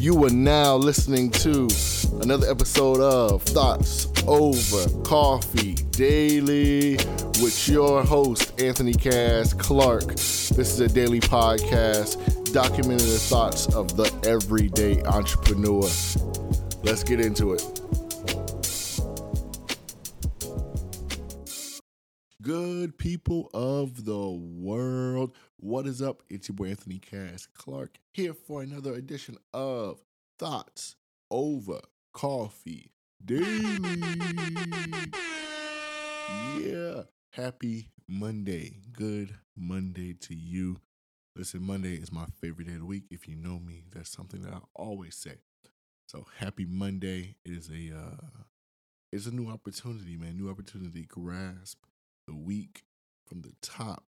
You are now listening to another episode of Thoughts Over Coffee Daily with your host, Anthony Cass Clark. This is a daily podcast documenting the thoughts of the everyday entrepreneur. Let's get into it. Good people of the world, what is up? It's your boy Anthony Cass Clark here for another edition of Thoughts Over Coffee Daily. Yeah, happy Monday. Good Monday to you. Listen, Monday is my favorite day of the week. If you know me, that's something that I always say. So happy Monday. It is a uh it's a new opportunity, man. New opportunity. Grasp the week from the top.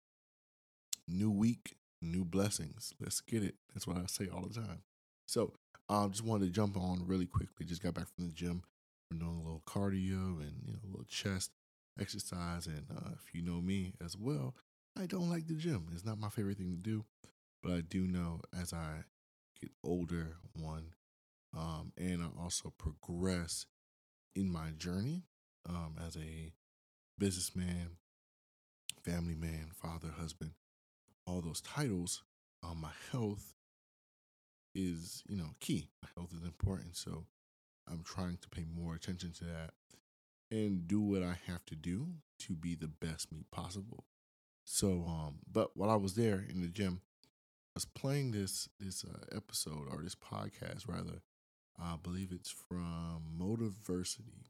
New week, new blessings. Let's get it. That's what I say all the time. So I um, just wanted to jump on really quickly. Just got back from the gym. We're doing a little cardio and you know a little chest exercise. And uh, if you know me as well, I don't like the gym. It's not my favorite thing to do, but I do know as I get older, one, um, and I also progress in my journey um, as a businessman, family man, father, husband, all those titles, um, my health is, you know, key. My health is important. So I'm trying to pay more attention to that and do what I have to do to be the best me possible. So, um, but while I was there in the gym, I was playing this this uh, episode or this podcast rather. I believe it's from Motiversity.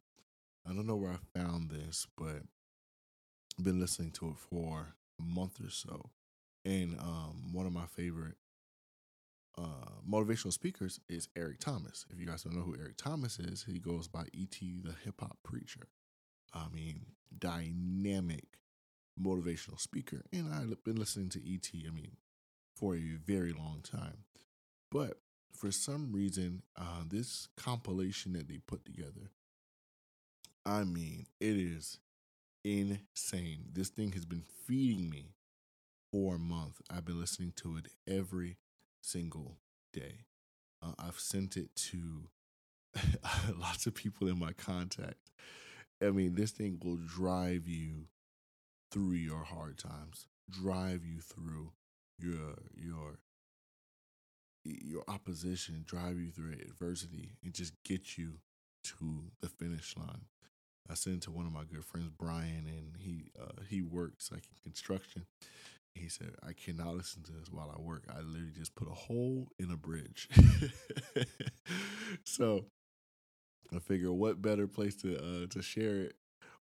I don't know where I found this, but been listening to it for a month or so. And um, one of my favorite uh, motivational speakers is Eric Thomas. If you guys don't know who Eric Thomas is, he goes by ET the hip hop preacher. I mean, dynamic motivational speaker. And I've been listening to ET, I mean, for a very long time. But for some reason, uh, this compilation that they put together, I mean, it is insane. This thing has been feeding me for a month. I've been listening to it every single day. Uh, I've sent it to lots of people in my contact. I mean, this thing will drive you through your hard times, drive you through your your your opposition, drive you through adversity, and just get you to the finish line. I sent it to one of my good friends, Brian, and he uh, he works like in construction. He said, "I cannot listen to this while I work. I literally just put a hole in a bridge." so I figure, what better place to uh, to share it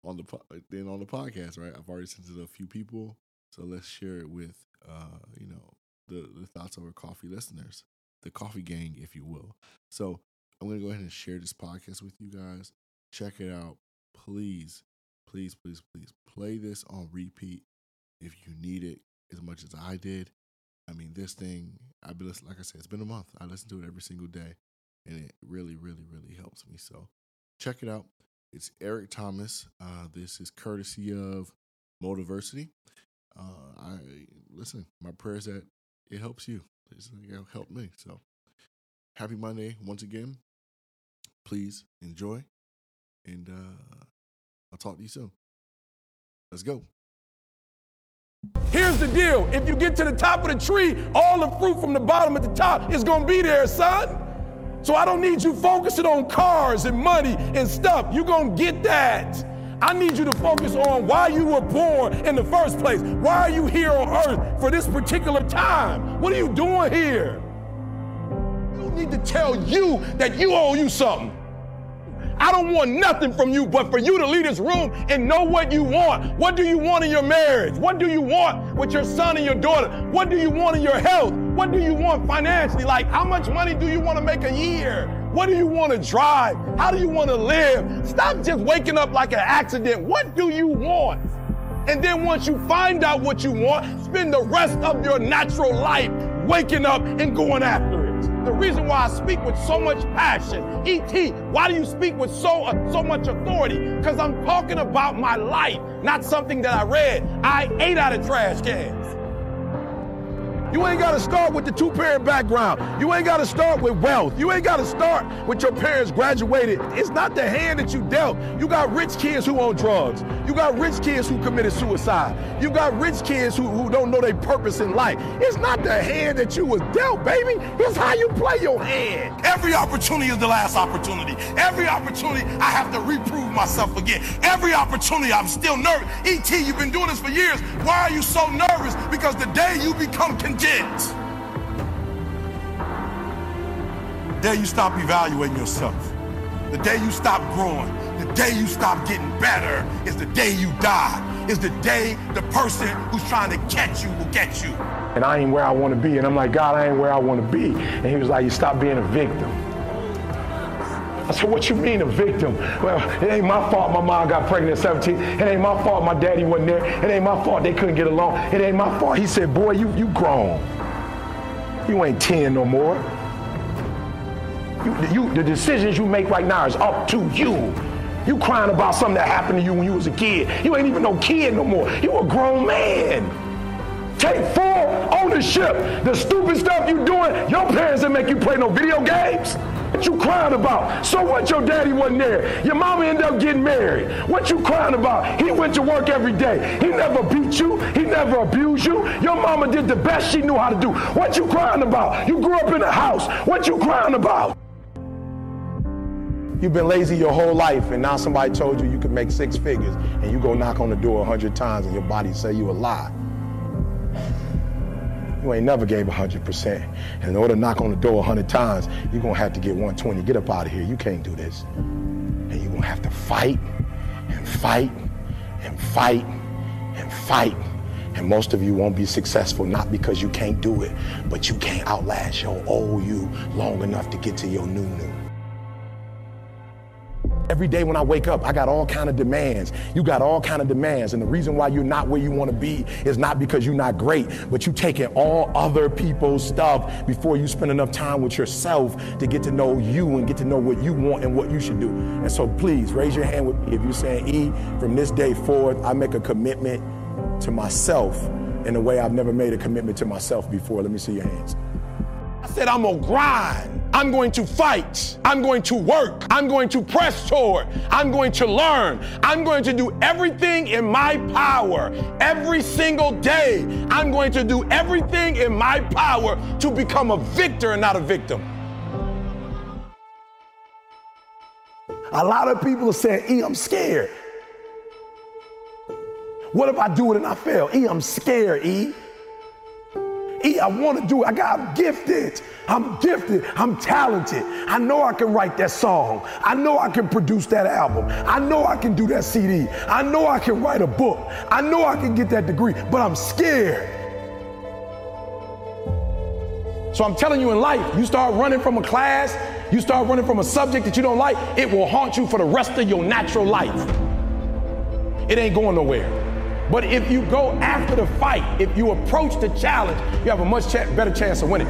on the po- than on the podcast, right? I've already sent it to a few people, so let's share it with uh, you know the the thoughts over coffee listeners, the coffee gang, if you will. So I'm gonna go ahead and share this podcast with you guys. Check it out please, please, please, please play this on repeat if you need it as much as I did. I mean, this thing, I've been listening, like I said, it's been a month. I listen to it every single day, and it really, really, really helps me. So check it out. It's Eric Thomas. Uh, this is courtesy of Motiversity. Uh, I listen. My prayers that it helps you. It's helped me. So happy Monday once again. Please enjoy, and uh, I'll talk to you soon. Let's go. Here's the deal. If you get to the top of the tree, all the fruit from the bottom at the top is going to be there, son. So I don't need you focusing on cars and money and stuff. You're going to get that. I need you to focus on why you were born in the first place. Why are you here on earth for this particular time? What are you doing here? You need to tell you that you owe you something. I don't want nothing from you but for you to leave this room and know what you want. What do you want in your marriage? What do you want with your son and your daughter? What do you want in your health? What do you want financially? Like, how much money do you want to make a year? What do you want to drive? How do you want to live? Stop just waking up like an accident. What do you want? And then once you find out what you want, spend the rest of your natural life waking up and going after. The reason why I speak with so much passion, ET, why do you speak with so uh, so much authority? Because I'm talking about my life, not something that I read. I ate out of trash cans. You ain't got to start with the two parent background. You ain't got to start with wealth. You ain't got to start with your parents graduated. It's not the hand that you dealt. You got rich kids who own drugs. You got rich kids who committed suicide. You got rich kids who, who don't know their purpose in life. It's not the hand that you was dealt, baby. It's how you play your hand. Every opportunity is the last opportunity. Every opportunity I have to reprove myself again. Every opportunity I'm still nervous. E.T., you've been doing this for years. Why are you so nervous? Because the day you become content, the day you stop evaluating yourself, the day you stop growing, the day you stop getting better is the day you die. Is the day the person who's trying to catch you will get you. And I ain't where I want to be. And I'm like, God, I ain't where I want to be. And he was like, you stop being a victim. I said, what you mean a victim? Well, it ain't my fault my mom got pregnant at 17. It ain't my fault my daddy wasn't there. It ain't my fault they couldn't get along. It ain't my fault. He said, boy, you, you grown. You ain't 10 no more. You, you, the decisions you make right now is up to you. You crying about something that happened to you when you was a kid. You ain't even no kid no more. You a grown man. Take full ownership. The stupid stuff you doing, your parents didn't make you play no video games. What you crying about? So what your daddy wasn't there? Your mama ended up getting married. What you crying about? He went to work every day. He never beat you. He never abused you. Your mama did the best she knew how to do. What you crying about? You grew up in a house. What you crying about? You've been lazy your whole life, and now somebody told you you could make six figures, and you go knock on the door a hundred times, and your body say you a lie. You ain't never gave 100%. And in order to knock on the door 100 times, you're going to have to get 120. Get up out of here. You can't do this. And you're going to have to fight and fight and fight and fight. And most of you won't be successful not because you can't do it, but you can't outlast your old you long enough to get to your new new. Every day when I wake up, I got all kind of demands. You got all kind of demands. And the reason why you're not where you want to be is not because you're not great, but you taking all other people's stuff before you spend enough time with yourself to get to know you and get to know what you want and what you should do. And so please raise your hand with me if you're saying, E, from this day forward, I make a commitment to myself in a way I've never made a commitment to myself before. Let me see your hands. Said, I'm gonna grind. I'm going to fight. I'm going to work. I'm going to press toward. I'm going to learn. I'm going to do everything in my power every single day. I'm going to do everything in my power to become a victor and not a victim. A lot of people are saying, E, I'm scared. What if I do it and I fail? E, I'm scared, E. E, I want to do it. I got, I'm gifted. I'm gifted. I'm talented. I know I can write that song. I know I can produce that album. I know I can do that CD. I know I can write a book. I know I can get that degree, but I'm scared. So I'm telling you in life, you start running from a class, you start running from a subject that you don't like, it will haunt you for the rest of your natural life. It ain't going nowhere. But if you go after the fight, if you approach the challenge, you have a much ch- better chance of winning.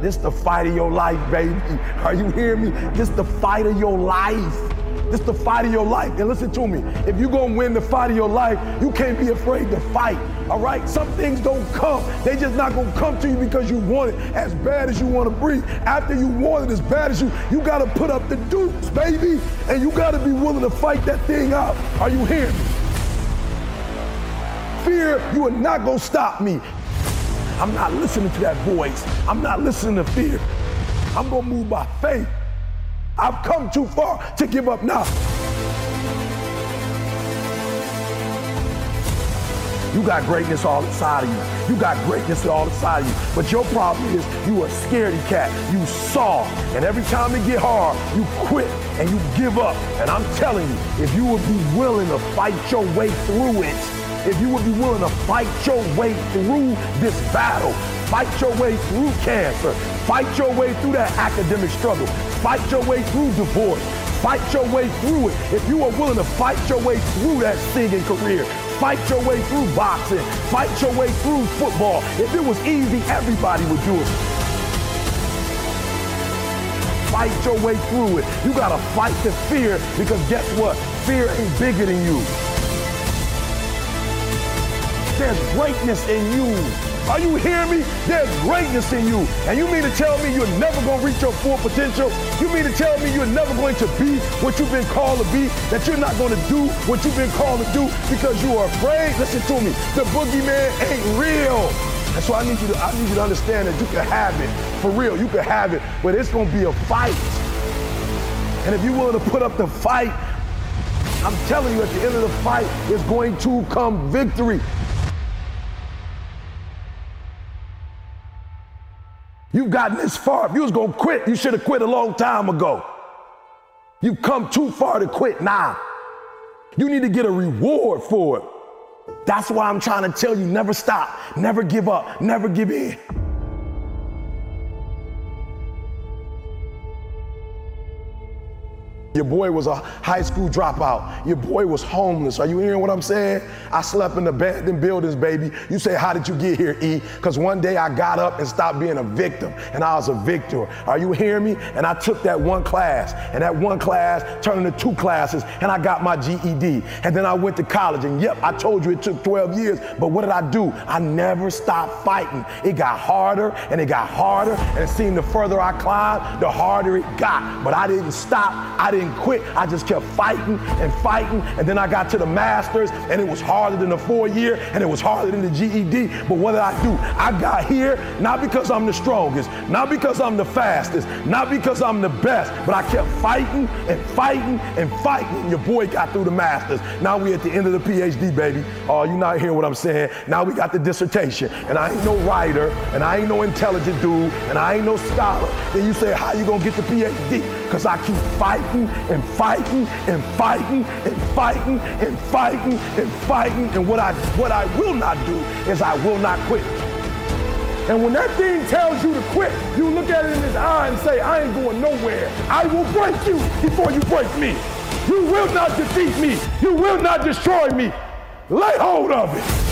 This the fight of your life, baby. Are you hearing me? This the fight of your life. This the fight of your life. And listen to me. If you're gonna win the fight of your life, you can't be afraid to fight. All right? Some things don't come. They just not gonna come to you because you want it as bad as you want to breathe. After you want it as bad as you, you gotta put up the dukes, baby. And you gotta be willing to fight that thing out. Are you hearing me? Fear, you are not going to stop me. I'm not listening to that voice. I'm not listening to fear. I'm going to move by faith. I've come too far to give up now. You got greatness all inside of you. You got greatness all inside of you. But your problem is you a scaredy cat. You saw. And every time it get hard, you quit and you give up. And I'm telling you, if you would be willing to fight your way through it, if you would be willing to fight your way through this battle, fight your way through cancer, fight your way through that academic struggle, fight your way through divorce, fight your way through it. If you are willing to fight your way through that singing career, fight your way through boxing, fight your way through football. If it was easy, everybody would do it. Fight your way through it. You gotta fight the fear because guess what? Fear ain't bigger than you. There's greatness in you. Are you hearing me? There's greatness in you. And you mean to tell me you're never going to reach your full potential? You mean to tell me you're never going to be what you've been called to be? That you're not going to do what you've been called to do because you are afraid? Listen to me. The boogeyman ain't real. And so I need you to I need you to understand that you can have it for real. You can have it, but it's gonna be a fight. And if you're willing to put up the fight, I'm telling you, at the end of the fight is going to come victory. You've gotten this far. If you was gonna quit, you should have quit a long time ago. You've come too far to quit now. You need to get a reward for it. That's why I'm trying to tell you never stop, never give up, never give in. Your boy was a high school dropout. Your boy was homeless. Are you hearing what I'm saying? I slept in abandoned buildings, baby. You say, How did you get here, E? Because one day I got up and stopped being a victim, and I was a victor. Are you hearing me? And I took that one class, and that one class turned into two classes, and I got my GED. And then I went to college, and yep, I told you it took 12 years, but what did I do? I never stopped fighting. It got harder, and it got harder, and it seemed the further I climbed, the harder it got. But I didn't stop. I didn't didn't quit. I just kept fighting and fighting. And then I got to the master's and it was harder than the four year and it was harder than the GED. But what did I do? I got here not because I'm the strongest, not because I'm the fastest, not because I'm the best, but I kept fighting and fighting and fighting. And your boy got through the master's. Now we at the end of the PhD, baby. Oh, you not hearing what I'm saying? Now we got the dissertation. And I ain't no writer, and I ain't no intelligent dude, and I ain't no scholar. Then you say, how you gonna get the PhD? Because I keep fighting and fighting and fighting and fighting and fighting and fighting. And what I what I will not do is I will not quit. And when that thing tells you to quit, you look at it in his eye and say, I ain't going nowhere. I will break you before you break me. You will not defeat me. You will not destroy me. Lay hold of it.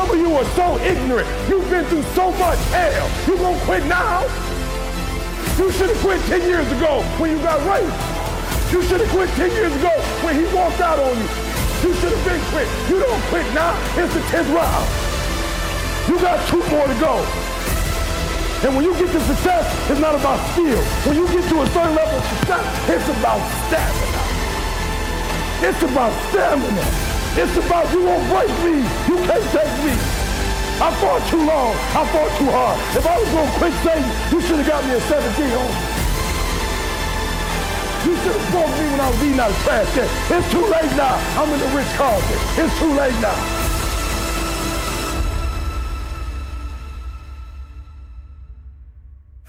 Some of you are so ignorant. You've been through so much hell. You gonna quit now? You should have quit 10 years ago when you got raped. You should have quit 10 years ago when he walked out on you. You should have been quit. You don't quit now. It's the 10th round. You got two more to go. And when you get to success, it's not about skill. When you get to a certain level of success, it's about stamina. It's about stamina. It's about you won't break me. You can't take me. I fought too long. I fought too hard. If I was going to quit Satan, you should have got me a 17 home. You should have spoke me when I was eating out of trash can. It's too late now. I'm in the Ritz-Carlton. It's too late now.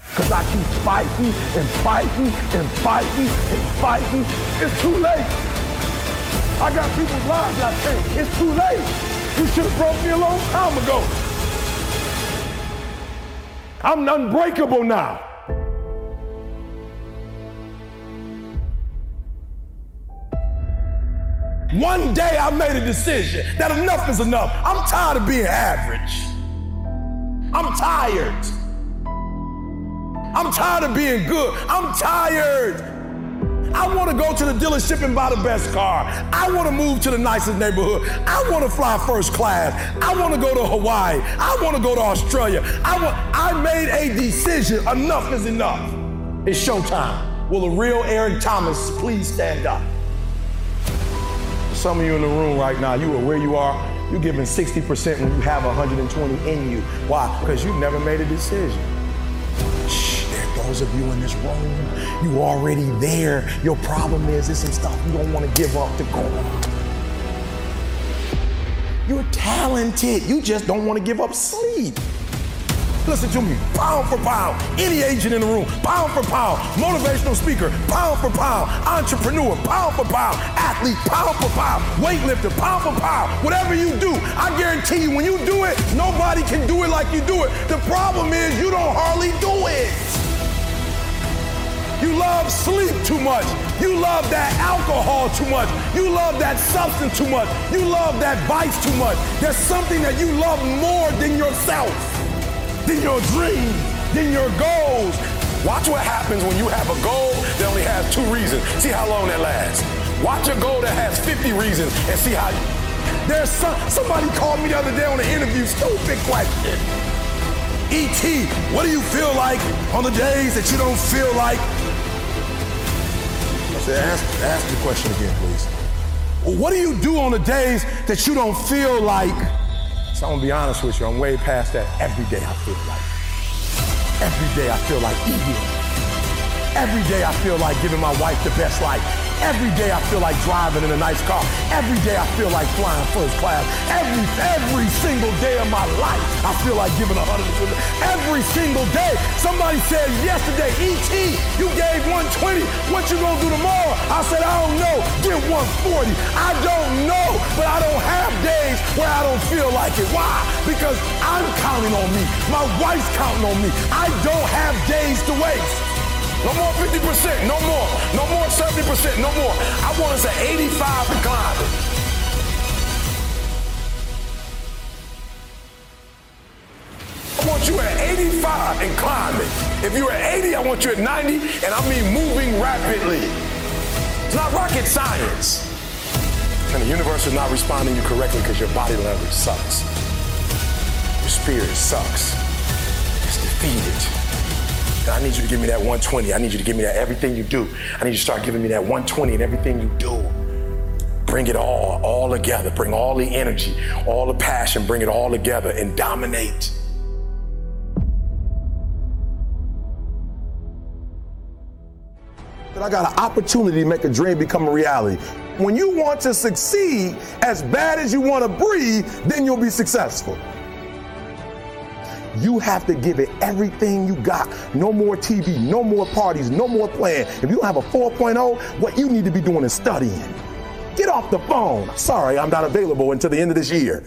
Because I keep fighting and fighting and fighting and fighting. It's too late. I got people's lives I change. It's too late. You should have broke me a long time ago. I'm unbreakable now. One day I made a decision that enough is enough. I'm tired of being average. I'm tired. I'm tired of being good. I'm tired. I want to go to the dealership and buy the best car. I want to move to the nicest neighborhood. I want to fly first class. I want to go to Hawaii. I want to go to Australia. I want I made a decision. Enough is enough. It's showtime. Will the real Eric Thomas please stand up? Some of you in the room right now, you are where you are. You're giving 60% when you have 120 in you. Why? Because you never made a decision. Of you in this room, you already there. Your problem is there's some stuff you don't want to give up to go on. You're talented. You just don't want to give up sleep. Listen to me, pound for pound, any agent in the room, pound for pound, motivational speaker, pound for pound, entrepreneur, pound for pound, athlete, pound for pound, weightlifter, pound for pound, whatever you do, I guarantee you when you do it, nobody can do it like you do it. The problem is you don't hardly do it. You love sleep too much. You love that alcohol too much. You love that substance too much. You love that vice too much. There's something that you love more than yourself than your dreams, than your goals. Watch what happens when you have a goal that only has two reasons. See how long that lasts. Watch a goal that has 50 reasons and see how you... There's some, somebody called me the other day on an interview, stupid question. E.T., what do you feel like on the days that you don't feel like? Said, ask, ask the question again, please. What do you do on the days that you don't feel like? So I'm gonna be honest with you, I'm way past that. Every day I feel like. Every day I feel like eating. Every day I feel like giving my wife the best life. Every day I feel like driving in a nice car. Every day I feel like flying first class. Every every single day of my life, I feel like giving a hundred. Every single day. Somebody said yesterday, ET, you gave 120. What you gonna do tomorrow? I said, I don't know. Get 140. I don't know, but I don't have days where I don't feel like it. Why? Because I'm counting on me. My wife's counting on me. I don't have days to waste. No more 50%, no more. No more 70%, no more. I want us at 85 and climbing. I want you at 85 and climbing. If you're at 80, I want you at 90, and I mean moving rapidly. It's not rocket science. And the universe is not responding to you correctly because your body language sucks. Your spirit sucks. It's defeated. I need you to give me that 120. I need you to give me that everything you do. I need you to start giving me that 120 and everything you do. Bring it all, all together. Bring all the energy, all the passion, bring it all together and dominate. That I got an opportunity to make a dream become a reality. When you want to succeed as bad as you want to breathe, then you'll be successful. You have to give it everything you got. No more TV, no more parties, no more playing. If you don't have a 4.0, what you need to be doing is studying. Get off the phone. Sorry, I'm not available until the end of this year.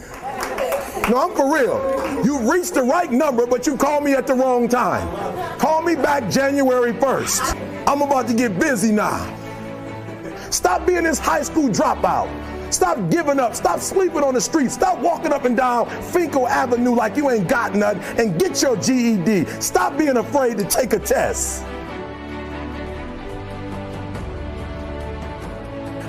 No, I'm for real. You reached the right number, but you called me at the wrong time. Call me back January 1st. I'm about to get busy now. Stop being this high school dropout. Stop giving up. Stop sleeping on the street. Stop walking up and down Fenkell Avenue like you ain't got nothing and get your GED. Stop being afraid to take a test.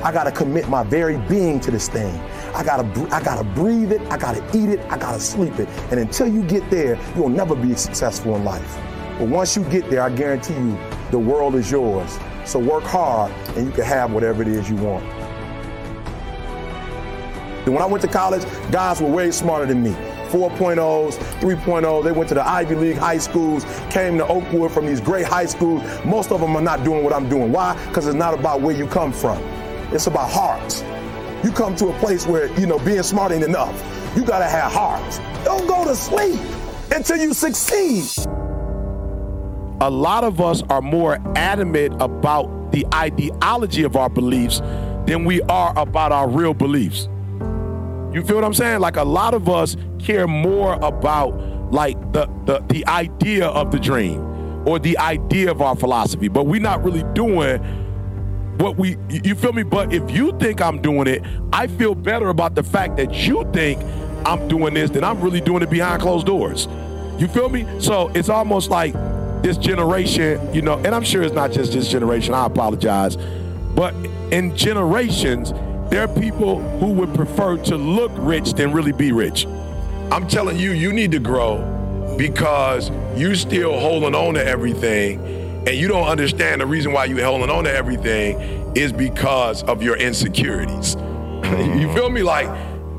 I gotta commit my very being to this thing. I gotta, I gotta breathe it. I gotta eat it. I gotta sleep it. And until you get there, you'll never be successful in life. But once you get there, I guarantee you, the world is yours. So work hard, and you can have whatever it is you want. And when I went to college, guys were way smarter than me. 4.0s, 3.0. They went to the Ivy League high schools, came to Oakwood from these great high schools. Most of them are not doing what I'm doing. Why? Because it's not about where you come from. It's about hearts. You come to a place where, you know, being smart ain't enough. You gotta have hearts. Don't go to sleep until you succeed. A lot of us are more adamant about the ideology of our beliefs than we are about our real beliefs. You feel what I'm saying? Like a lot of us care more about like the the, the idea of the dream or the idea of our philosophy, but we're not really doing what we you feel me? But if you think I'm doing it, I feel better about the fact that you think I'm doing this than I'm really doing it behind closed doors. You feel me? So it's almost like this generation, you know, and I'm sure it's not just this generation, I apologize. But in generations, there are people who would prefer to look rich than really be rich. I'm telling you, you need to grow because you're still holding on to everything and you don't understand the reason why you're holding on to everything is because of your insecurities. you feel me? Like,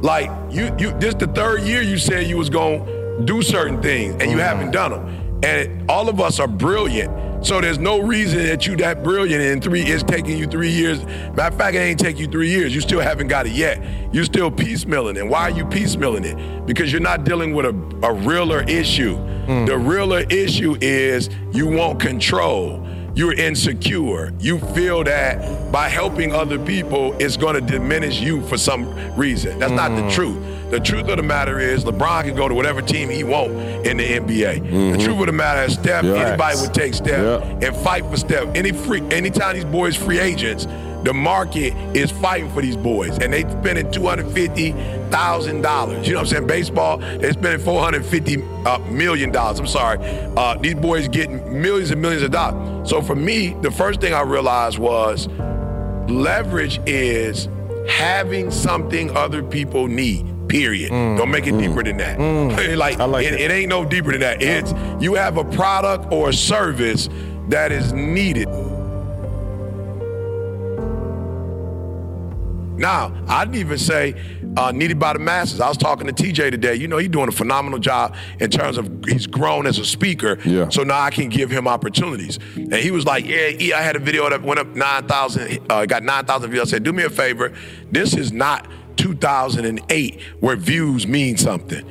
like you, you. This the third year you said you was gonna do certain things and you mm-hmm. haven't done them. And all of us are brilliant so there's no reason that you that brilliant in three it's taking you three years. Matter of fact, it ain't take you three years. You still haven't got it yet. You're still piecemealing it. Why are you piecemealing it? Because you're not dealing with a, a realer issue. Mm. The realer issue is you want control. You're insecure. You feel that by helping other people, it's going to diminish you for some reason. That's mm. not the mm. truth. The truth of the matter is LeBron can go to whatever team he want in the NBA. Mm-hmm. The truth of the matter is Steph, yes. anybody would take Steph yeah. and fight for Steph. Any free, anytime these boys free agents, the market is fighting for these boys, and they're spending two hundred fifty thousand dollars. You know what I'm saying? Baseball, they're spending four hundred fifty uh, million dollars. I'm sorry. Uh, these boys getting millions and millions of dollars. So for me, the first thing I realized was leverage is having something other people need. Period. Don't make it deeper than that. like, I like it, it. it ain't no deeper than that. It's you have a product or a service that is needed. Now, I didn't even say uh, needed by the masses. I was talking to TJ today. You know, he's doing a phenomenal job in terms of he's grown as a speaker. Yeah. So now I can give him opportunities. And he was like, "Yeah, E, I had a video that went up nine thousand. Uh, got nine thousand views. I said, do me a favor. This is not 2008 where views mean something."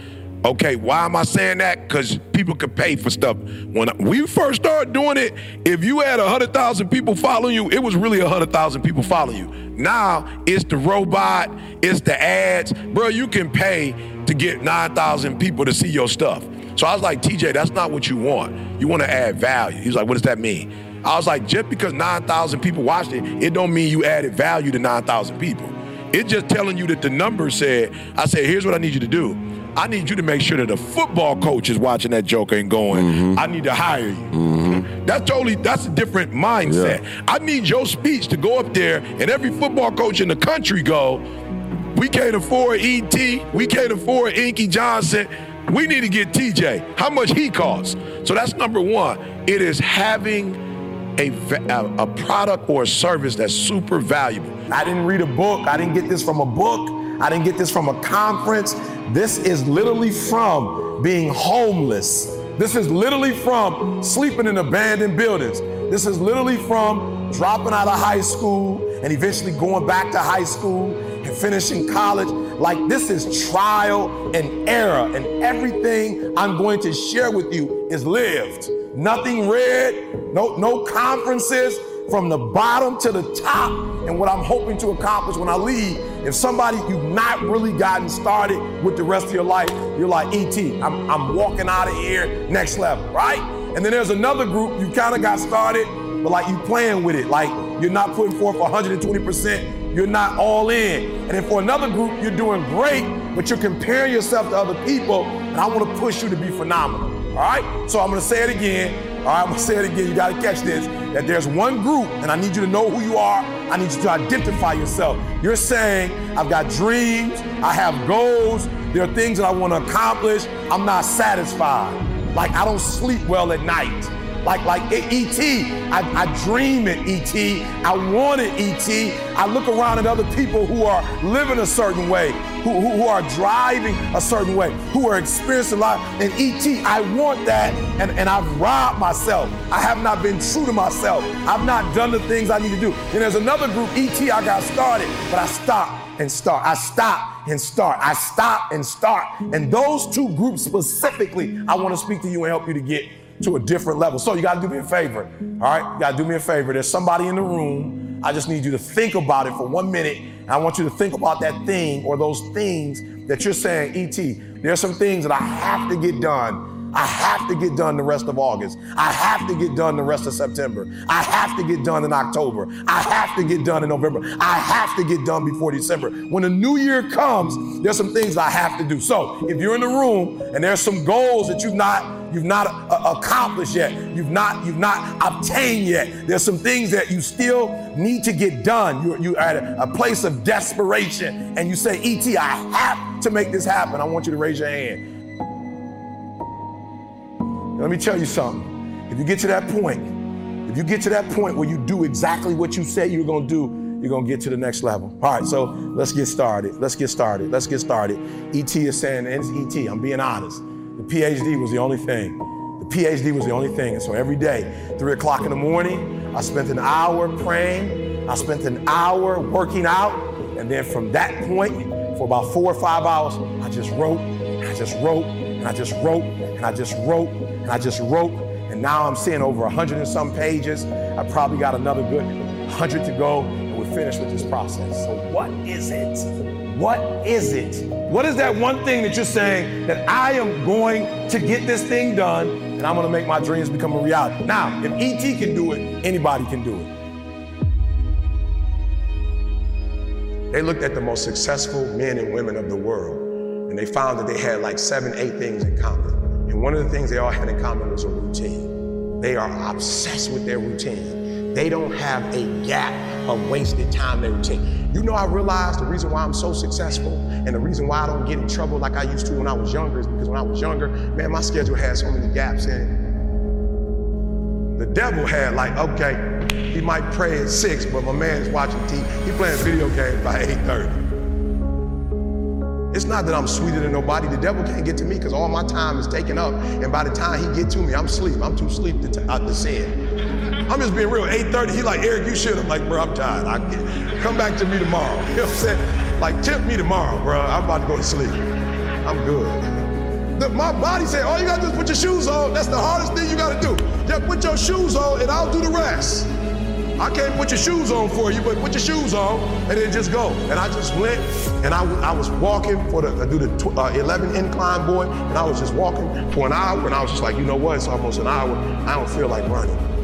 Okay, why am I saying that? Because people could pay for stuff. When we first started doing it, if you had 100,000 people following you, it was really 100,000 people following you. Now it's the robot, it's the ads. Bro, you can pay to get 9,000 people to see your stuff. So I was like, TJ, that's not what you want. You want to add value. He's like, what does that mean? I was like, just because 9,000 people watched it, it don't mean you added value to 9,000 people. It's just telling you that the numbers said, I said, here's what I need you to do. I need you to make sure that a football coach is watching that joker and going, mm-hmm. I need to hire you. Mm-hmm. That's totally, that's a different mindset. I need your speech to go up there and every football coach in the country go, we can't afford ET, we can't afford Inky Johnson. We need to get TJ. How much he costs? So that's number one. It is having a, a, a product or a service that's super valuable. I didn't read a book. I didn't get this from a book. I didn't get this from a conference. This is literally from being homeless. This is literally from sleeping in abandoned buildings. This is literally from dropping out of high school and eventually going back to high school and finishing college. Like this is trial and error. And everything I'm going to share with you is lived. Nothing read, no, no conferences, from the bottom to the top. And what I'm hoping to accomplish when I leave, if somebody you've not really gotten started with the rest of your life, you're like, ET, I'm, I'm walking out of here next level, right? And then there's another group you kind of got started, but like you playing with it, like you're not putting forth 120%, you're not all in. And then for another group, you're doing great, but you're comparing yourself to other people, and I want to push you to be phenomenal. All right? So I'm gonna say it again. All right, I'm gonna say it again. You gotta catch this. That there's one group, and I need you to know who you are. I need you to identify yourself. You're saying, I've got dreams, I have goals, there are things that I wanna accomplish. I'm not satisfied. Like I don't sleep well at night. Like like ET, I, I dream it, ET. I want it, ET. I look around at other people who are living a certain way, who, who, who are driving a certain way, who are experiencing life. And ET, I want that, and, and I've robbed myself. I have not been true to myself. I've not done the things I need to do. And there's another group, ET, I got started, but I stopped and start. I stop and start. I stop and start. And those two groups specifically, I want to speak to you and help you to get to a different level. So you got to do me a favor. All right? You got to do me a favor. There's somebody in the room. I just need you to think about it for one minute. I want you to think about that thing or those things that you're saying, ET, there's some things that I have to get done. I have to get done the rest of August. I have to get done the rest of September. I have to get done in October. I have to get done in November. I have to get done before December. When the new year comes, there's some things I have to do. So if you're in the room and there's some goals that you've not you've not accomplished yet, you've not you've not obtained yet. There's some things that you still need to get done. You're, you're at a, a place of desperation, and you say, "Et, I have to make this happen." I want you to raise your hand. Let me tell you something. If you get to that point, if you get to that point where you do exactly what you say you're gonna do, you're gonna get to the next level. All right, so let's get started. Let's get started. Let's get started. ET is saying, and it's ET, I'm being honest. The PhD was the only thing. PhD was the only thing. And so every day, three o'clock in the morning, I spent an hour praying. I spent an hour working out. And then from that point, for about four or five hours, I just wrote, I just wrote, and I just wrote, and I just wrote, and I just wrote. And now I'm seeing over a hundred and some pages. I probably got another good hundred to go, and we're finished with this process. So what is it? What is it? What is that one thing that you're saying that I am going to get this thing done and I'm to make my dreams become a reality? Now, if ET can do it, anybody can do it. They looked at the most successful men and women of the world and they found that they had like seven, eight things in common. And one of the things they all had in common was a routine. They are obsessed with their routine. They don't have a gap of wasted time in their routine. You know, I realized the reason why I'm so successful and the reason why I don't get in trouble like I used to when I was younger is because when I was younger, man, my schedule had so many gaps in it. The devil had like, okay, he might pray at six, but my man is watching TV. He playing video games by 8:30. It's not that I'm sweeter than nobody. The devil can't get to me because all my time is taken up. And by the time he get to me, I'm asleep. I'm too asleep to, t- uh, to sin. I'm just being real. 8:30. He like Eric, you should. I'm like, bro, I'm tired. I get, come back to me tomorrow. You know what I'm saying? Like, tip me tomorrow, bro. I'm about to go to sleep. I'm good. The, my body said, all you gotta do is put your shoes on. That's the hardest thing you gotta do. Just put your shoes on, and I'll do the rest. I can't put your shoes on for you, but put your shoes on and then just go. And I just went and I, I was walking for the, I do the tw- uh, 11 incline boy, and I was just walking for an hour, and I was just like, you know what? It's almost an hour. I don't feel like running.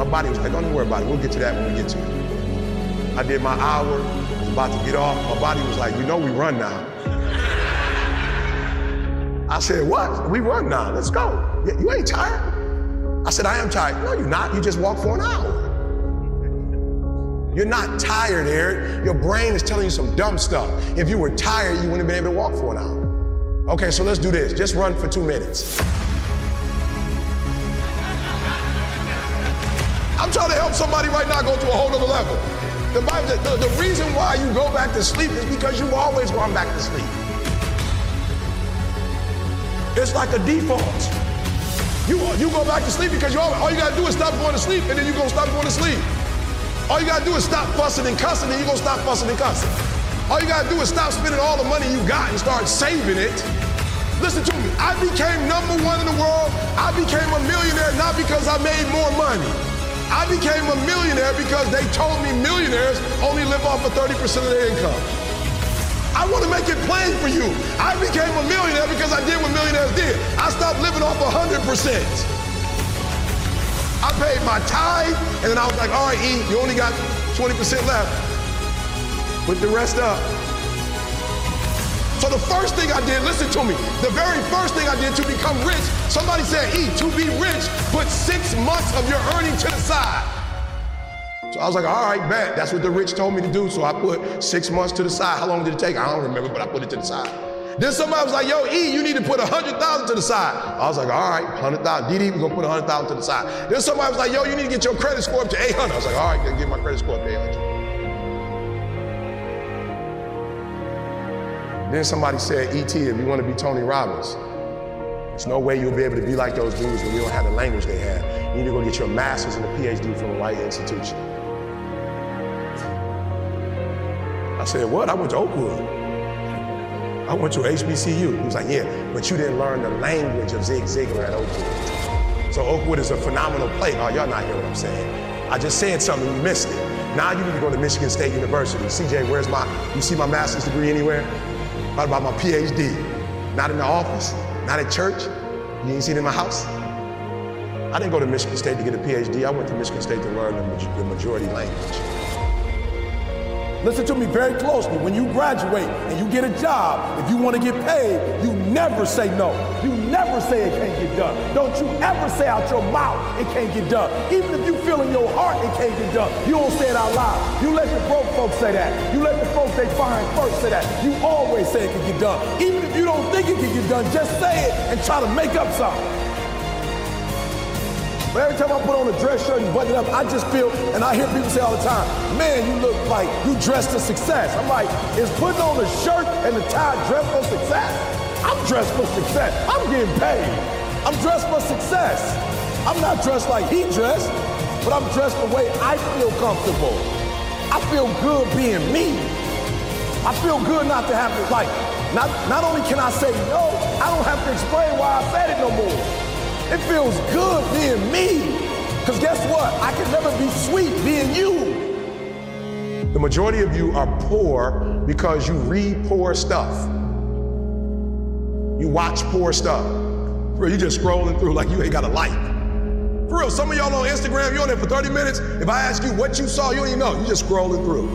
My body was like, don't worry about it. We'll get to that when we get to it. I did my hour, I was about to get off. My body was like, you know we run now. I said, what? We run now. Let's go. You, you ain't tired? I said, I am tired. No, you're not. You just walked for an hour. You're not tired, Eric. Your brain is telling you some dumb stuff. If you were tired, you wouldn't have been able to walk for an hour. Okay, so let's do this. Just run for two minutes. I'm trying to help somebody right now go to a whole other level. The, Bible, the, the reason why you go back to sleep is because you've always gone back to sleep. It's like a default. You, you go back to sleep because you all, all you gotta do is stop going to sleep and then you're gonna stop going to sleep. All you gotta do is stop fussing and cussing and you're gonna stop fussing and cussing. All you gotta do is stop spending all the money you got and start saving it. Listen to me, I became number one in the world. I became a millionaire not because I made more money. I became a millionaire because they told me millionaires only live off of 30% of their income. I want to make it plain for you. I became a millionaire because I did what millionaires did. I stopped living off 100%. I paid my tithe, and then I was like, all right, E, you only got 20% left. Put the rest up. So the first thing I did, listen to me, the very first thing I did to become rich, somebody said, E, to be rich, put six months of your earning to the side. So I was like, all right, bet. That's what the rich told me to do. So I put six months to the side. How long did it take? I don't remember, but I put it to the side. Then somebody was like, yo, E, you need to put a hundred thousand to the side. I was like, all right, hundred thousand. DD, we're gonna put a hundred thousand to the side. Then somebody was like, yo, you need to get your credit score up to 800. I was like, all right, get my credit score up to 800. Then somebody said, ET, if you want to be Tony Robbins, there's no way you'll be able to be like those dudes when you don't have the language they have. You need to go get your master's and a PhD from the right institution. I said, what? I went to Oakwood. I went to HBCU. He was like, yeah, but you didn't learn the language of Zig Ziglar at Oakwood. So Oakwood is a phenomenal place. Oh, y'all not hear what I'm saying. I just said something, you missed it. Now you need to go to Michigan State University. CJ, where's my, you see my master's degree anywhere? What about my PhD? Not in the office, not at church. You ain't seen it in my house? I didn't go to Michigan State to get a PhD. I went to Michigan State to learn the majority language. Listen to me very closely. When you graduate and you get a job, if you want to get paid, you never say no. You never say it can't get done. Don't you ever say out your mouth it can't get done. Even if you feel in your heart it can't get done, you don't say it out loud. You let the broke folks say that. You let the folks they find first say that. You always say it can get done. Even if you don't think it can get done, just say it and try to make up something. But every time I put on a dress shirt and button it up, I just feel, and I hear people say all the time, man, you look like you dressed for success. I'm like, is putting on a shirt and a tie dress for success? I'm dressed for success. I'm getting paid. I'm dressed for success. I'm not dressed like he dressed, but I'm dressed the way I feel comfortable. I feel good being me. I feel good not to have to, like, not, not only can I say no, I don't have to explain why I said it no more. It feels good being me. Because guess what? I can never be sweet being you. The majority of you are poor because you read poor stuff. You watch poor stuff. Bro, you just scrolling through like you ain't got a life. For real, some of y'all on Instagram, you on there for 30 minutes. If I ask you what you saw, you don't even know. You just scrolling through.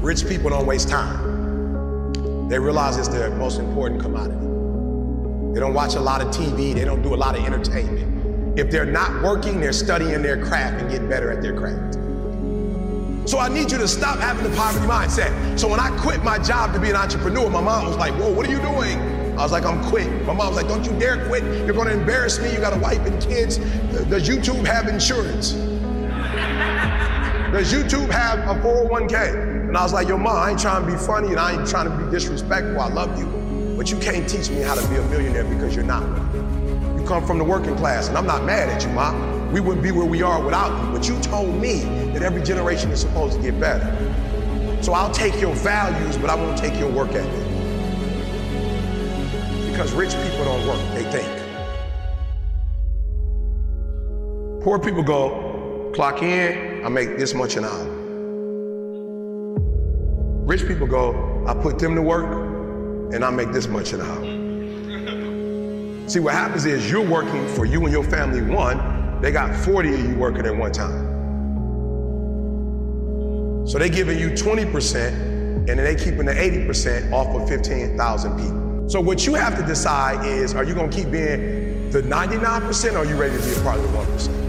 Rich people don't waste time. They realize it's their most important commodity. They don't watch a lot of TV. They don't do a lot of entertainment. If they're not working, they're studying their craft and getting better at their craft. So I need you to stop having the poverty mindset. So when I quit my job to be an entrepreneur, my mom was like, Whoa, what are you doing? I was like, I'm quit. My mom was like, Don't you dare quit. You're going to embarrass me. You got a wife and kids. Does YouTube have insurance? Does YouTube have a 401k? And I was like, Yo, mom, I ain't trying to be funny and I ain't trying to be disrespectful. I love you. But you can't teach me how to be a millionaire because you're not You come from the working class, and I'm not mad at you, Ma. We wouldn't be where we are without you. But you told me that every generation is supposed to get better. So I'll take your values, but I won't take your work ethic. Because rich people don't work, they think. Poor people go, clock in, I make this much an hour. Rich people go, I put them to work, and I make this much an hour. See, what happens is you're working for you and your family, one, they got 40 of you working at one time. So they giving you 20% and then they keeping the 80% off of 15,000 people. So what you have to decide is, are you gonna keep being the 99% or are you ready to be a part of the 1%?